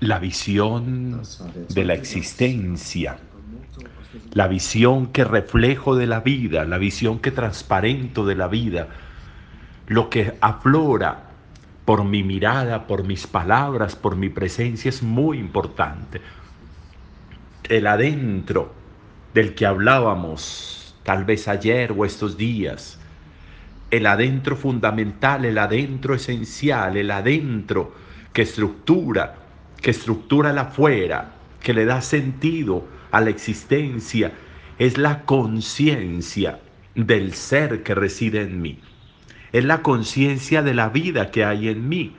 la visión de la existencia, la visión que reflejo de la vida, la visión que transparento de la vida, lo que aflora por mi mirada, por mis palabras, por mi presencia es muy importante. El adentro del que hablábamos tal vez ayer o estos días, el adentro fundamental, el adentro esencial, el adentro que estructura que estructura la afuera, que le da sentido a la existencia, es la conciencia del ser que reside en mí. Es la conciencia de la vida que hay en mí.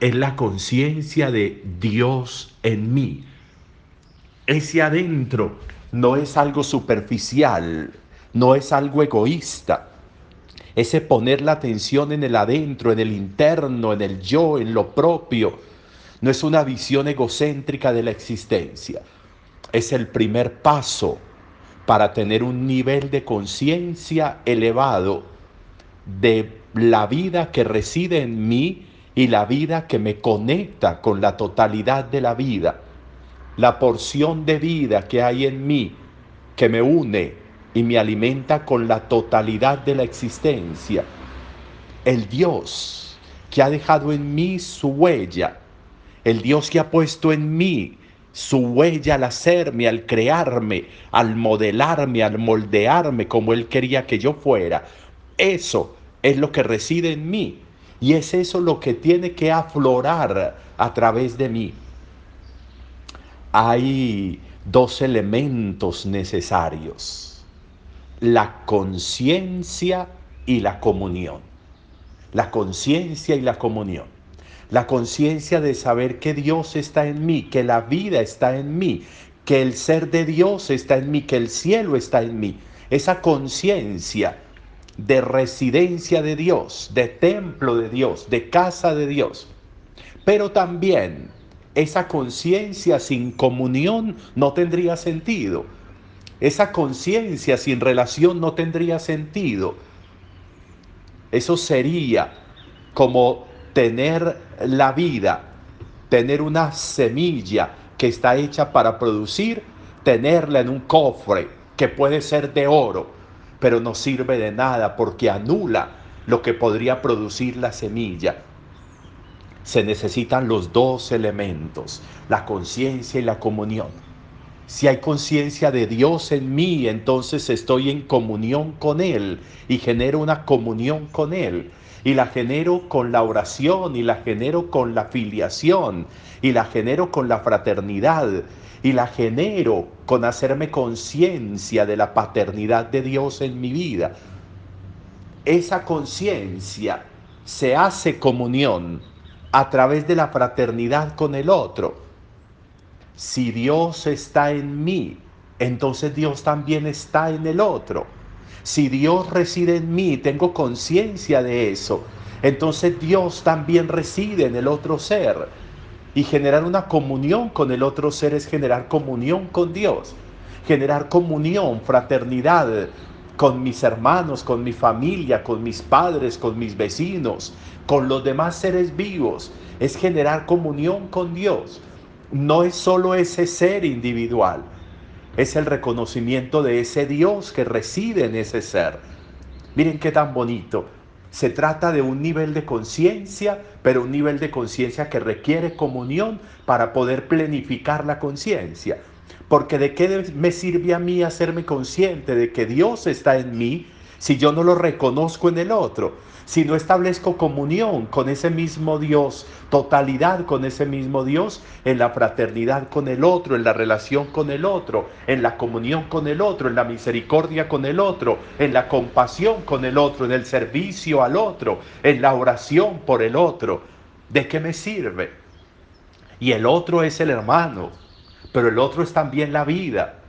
Es la conciencia de Dios en mí. Ese adentro no es algo superficial, no es algo egoísta. Ese poner la atención en el adentro, en el interno, en el yo, en lo propio, no es una visión egocéntrica de la existencia. Es el primer paso para tener un nivel de conciencia elevado de la vida que reside en mí y la vida que me conecta con la totalidad de la vida. La porción de vida que hay en mí, que me une y me alimenta con la totalidad de la existencia. El Dios que ha dejado en mí su huella el Dios que ha puesto en mí su huella al hacerme, al crearme, al modelarme, al moldearme como Él quería que yo fuera. Eso es lo que reside en mí y es eso lo que tiene que aflorar a través de mí. Hay dos elementos necesarios, la conciencia y la comunión. La conciencia y la comunión la conciencia de saber que Dios está en mí, que la vida está en mí, que el ser de Dios está en mí, que el cielo está en mí. Esa conciencia de residencia de Dios, de templo de Dios, de casa de Dios. Pero también esa conciencia sin comunión no tendría sentido. Esa conciencia sin relación no tendría sentido. Eso sería como tener la vida, tener una semilla que está hecha para producir, tenerla en un cofre que puede ser de oro, pero no sirve de nada porque anula lo que podría producir la semilla. Se necesitan los dos elementos, la conciencia y la comunión. Si hay conciencia de Dios en mí, entonces estoy en comunión con Él y genero una comunión con Él y la genero con la oración y la genero con la filiación y la genero con la fraternidad y la genero con hacerme conciencia de la paternidad de Dios en mi vida. Esa conciencia se hace comunión a través de la fraternidad con el otro. Si Dios está en mí, entonces Dios también está en el otro. Si Dios reside en mí, tengo conciencia de eso, entonces Dios también reside en el otro ser. Y generar una comunión con el otro ser es generar comunión con Dios, generar comunión, fraternidad con mis hermanos, con mi familia, con mis padres, con mis vecinos, con los demás seres vivos. Es generar comunión con Dios. No es solo ese ser individual, es el reconocimiento de ese Dios que reside en ese ser. Miren qué tan bonito. Se trata de un nivel de conciencia, pero un nivel de conciencia que requiere comunión para poder plenificar la conciencia. Porque de qué me sirve a mí hacerme consciente de que Dios está en mí si yo no lo reconozco en el otro? si no establezco comunión con ese mismo Dios, totalidad con ese mismo Dios, en la fraternidad con el otro, en la relación con el otro, en la comunión con el otro, en la misericordia con el otro, en la compasión con el otro, en el servicio al otro, en la oración por el otro. ¿De qué me sirve? Y el otro es el hermano, pero el otro es también la vida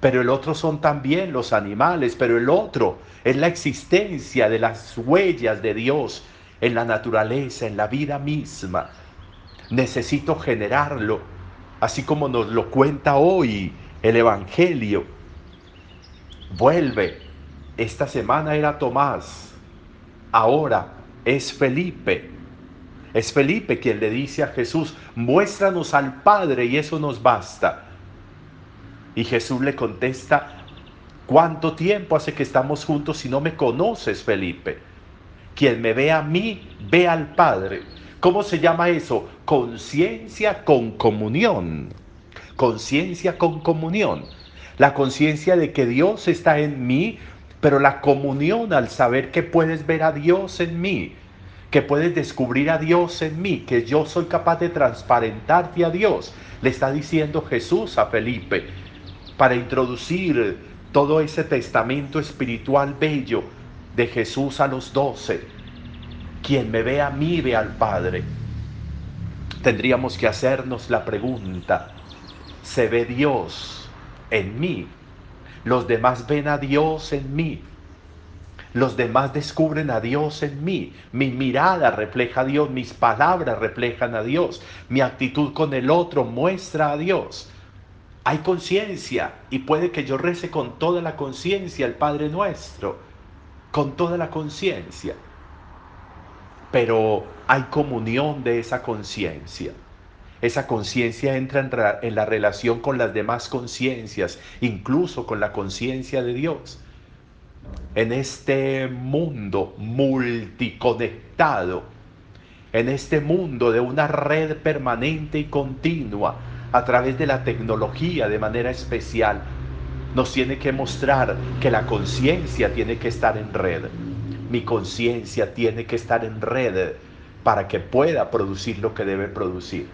pero el otro son también los animales, pero el otro es la existencia de las huellas de Dios en la naturaleza, en la vida misma. Necesito generarlo, así como nos lo cuenta hoy el Evangelio. Vuelve. Esta semana era Tomás, ahora es Felipe. Es Felipe quien le dice a Jesús, muéstranos al Padre y eso nos basta. Y Jesús le contesta, ¿cuánto tiempo hace que estamos juntos si no me conoces, Felipe? Quien me ve a mí, ve al Padre. ¿Cómo se llama eso? Conciencia con comunión. Conciencia con comunión. La conciencia de que Dios está en mí, pero la comunión al saber que puedes ver a Dios en mí, que puedes descubrir a Dios en mí, que yo soy capaz de transparentarte a Dios, le está diciendo Jesús a Felipe para introducir todo ese testamento espiritual bello de Jesús a los doce. Quien me ve a mí ve al Padre. Tendríamos que hacernos la pregunta, ¿se ve Dios en mí? Los demás ven a Dios en mí. Los demás descubren a Dios en mí. Mi mirada refleja a Dios, mis palabras reflejan a Dios, mi actitud con el otro muestra a Dios hay conciencia y puede que yo rece con toda la conciencia el Padre nuestro, con toda la conciencia. Pero hay comunión de esa conciencia. Esa conciencia entra en, la relación con las demás conciencias, incluso con la conciencia de Dios. En este mundo multiconectado, en este mundo de una red permanente y continua, a través de la tecnología de manera especial, nos tiene que mostrar que la conciencia tiene que estar en red. Mi conciencia tiene que estar en red para que pueda producir lo que debe producir.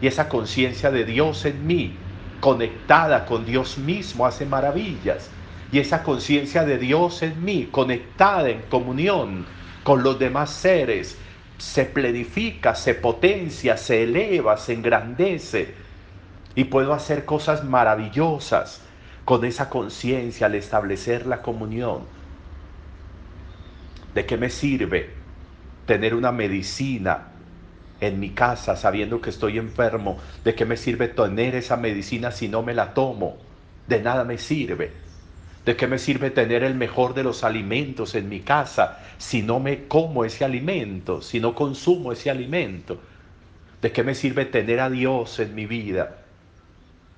Y esa conciencia de Dios en mí, conectada con Dios mismo, hace maravillas. Y esa conciencia de Dios en mí, conectada en comunión con los demás seres, se plenifica, se potencia, se eleva, se engrandece y puedo hacer cosas maravillosas con esa conciencia al establecer la comunión. ¿De qué me sirve tener una medicina en mi casa sabiendo que estoy enfermo? ¿De qué me sirve tener esa medicina si no me la tomo? De nada me sirve. ¿De qué me sirve tener el mejor de los alimentos en mi casa si no me como ese alimento, si no consumo ese alimento? ¿De qué me sirve tener a Dios en mi vida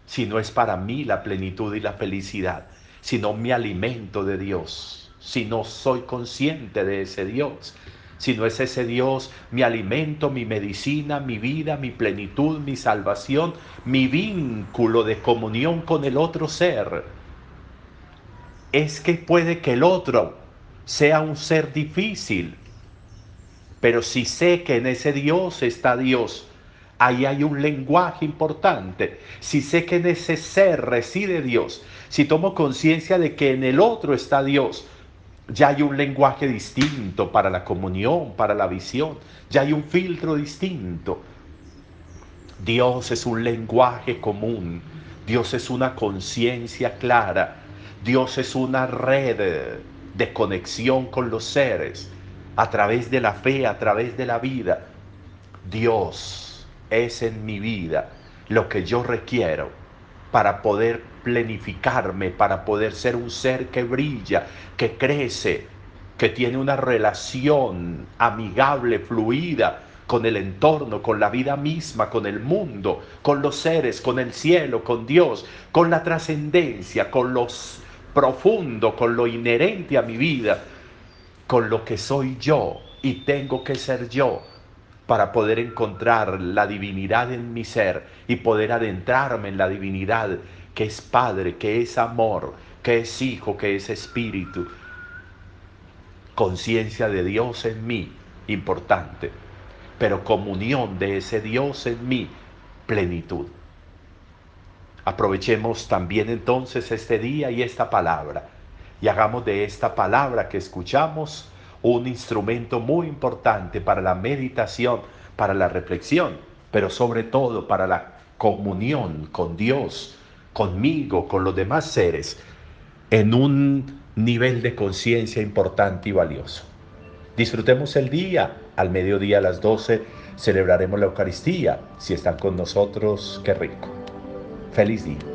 si no es para mí la plenitud y la felicidad, si no me alimento de Dios, si no soy consciente de ese Dios, si no es ese Dios mi alimento, mi medicina, mi vida, mi plenitud, mi salvación, mi vínculo de comunión con el otro ser. Es que puede que el otro sea un ser difícil, pero si sé que en ese Dios está Dios, ahí hay un lenguaje importante. Si sé que en ese ser reside Dios, si tomo conciencia de que en el otro está Dios, ya hay un lenguaje distinto para la comunión, para la visión, ya hay un filtro distinto. Dios es un lenguaje común, Dios es una conciencia clara, Dios es una red de conexión con los seres a través de la fe, a través de la vida. Dios es en mi vida lo que yo requiero para poder plenificarme, para poder ser un ser que brilla, que crece, que tiene una relación amigable, fluida con el entorno, con la vida misma, con el mundo, con los seres, con el cielo, con Dios, con la trascendencia, con lo profundo, con lo inherente a mi vida, con lo que soy yo y tengo que ser yo para poder encontrar la divinidad en mi ser y poder adentrarme en la divinidad que es Padre, que es amor, que es Hijo, que es Espíritu. Conciencia de Dios en mí, importante, pero comunión de ese Dios en mí, plenitud. Aprovechemos también entonces este día y esta palabra y hagamos de esta palabra que escuchamos un instrumento muy importante para la meditación, para la reflexión, pero sobre todo para la comunión con Dios, conmigo, con los demás seres, en un nivel de conciencia importante y valioso. Disfrutemos el día, al mediodía a las 12 Celebraremos la Eucaristía. Si están con nosotros, qué rico. Feliz día.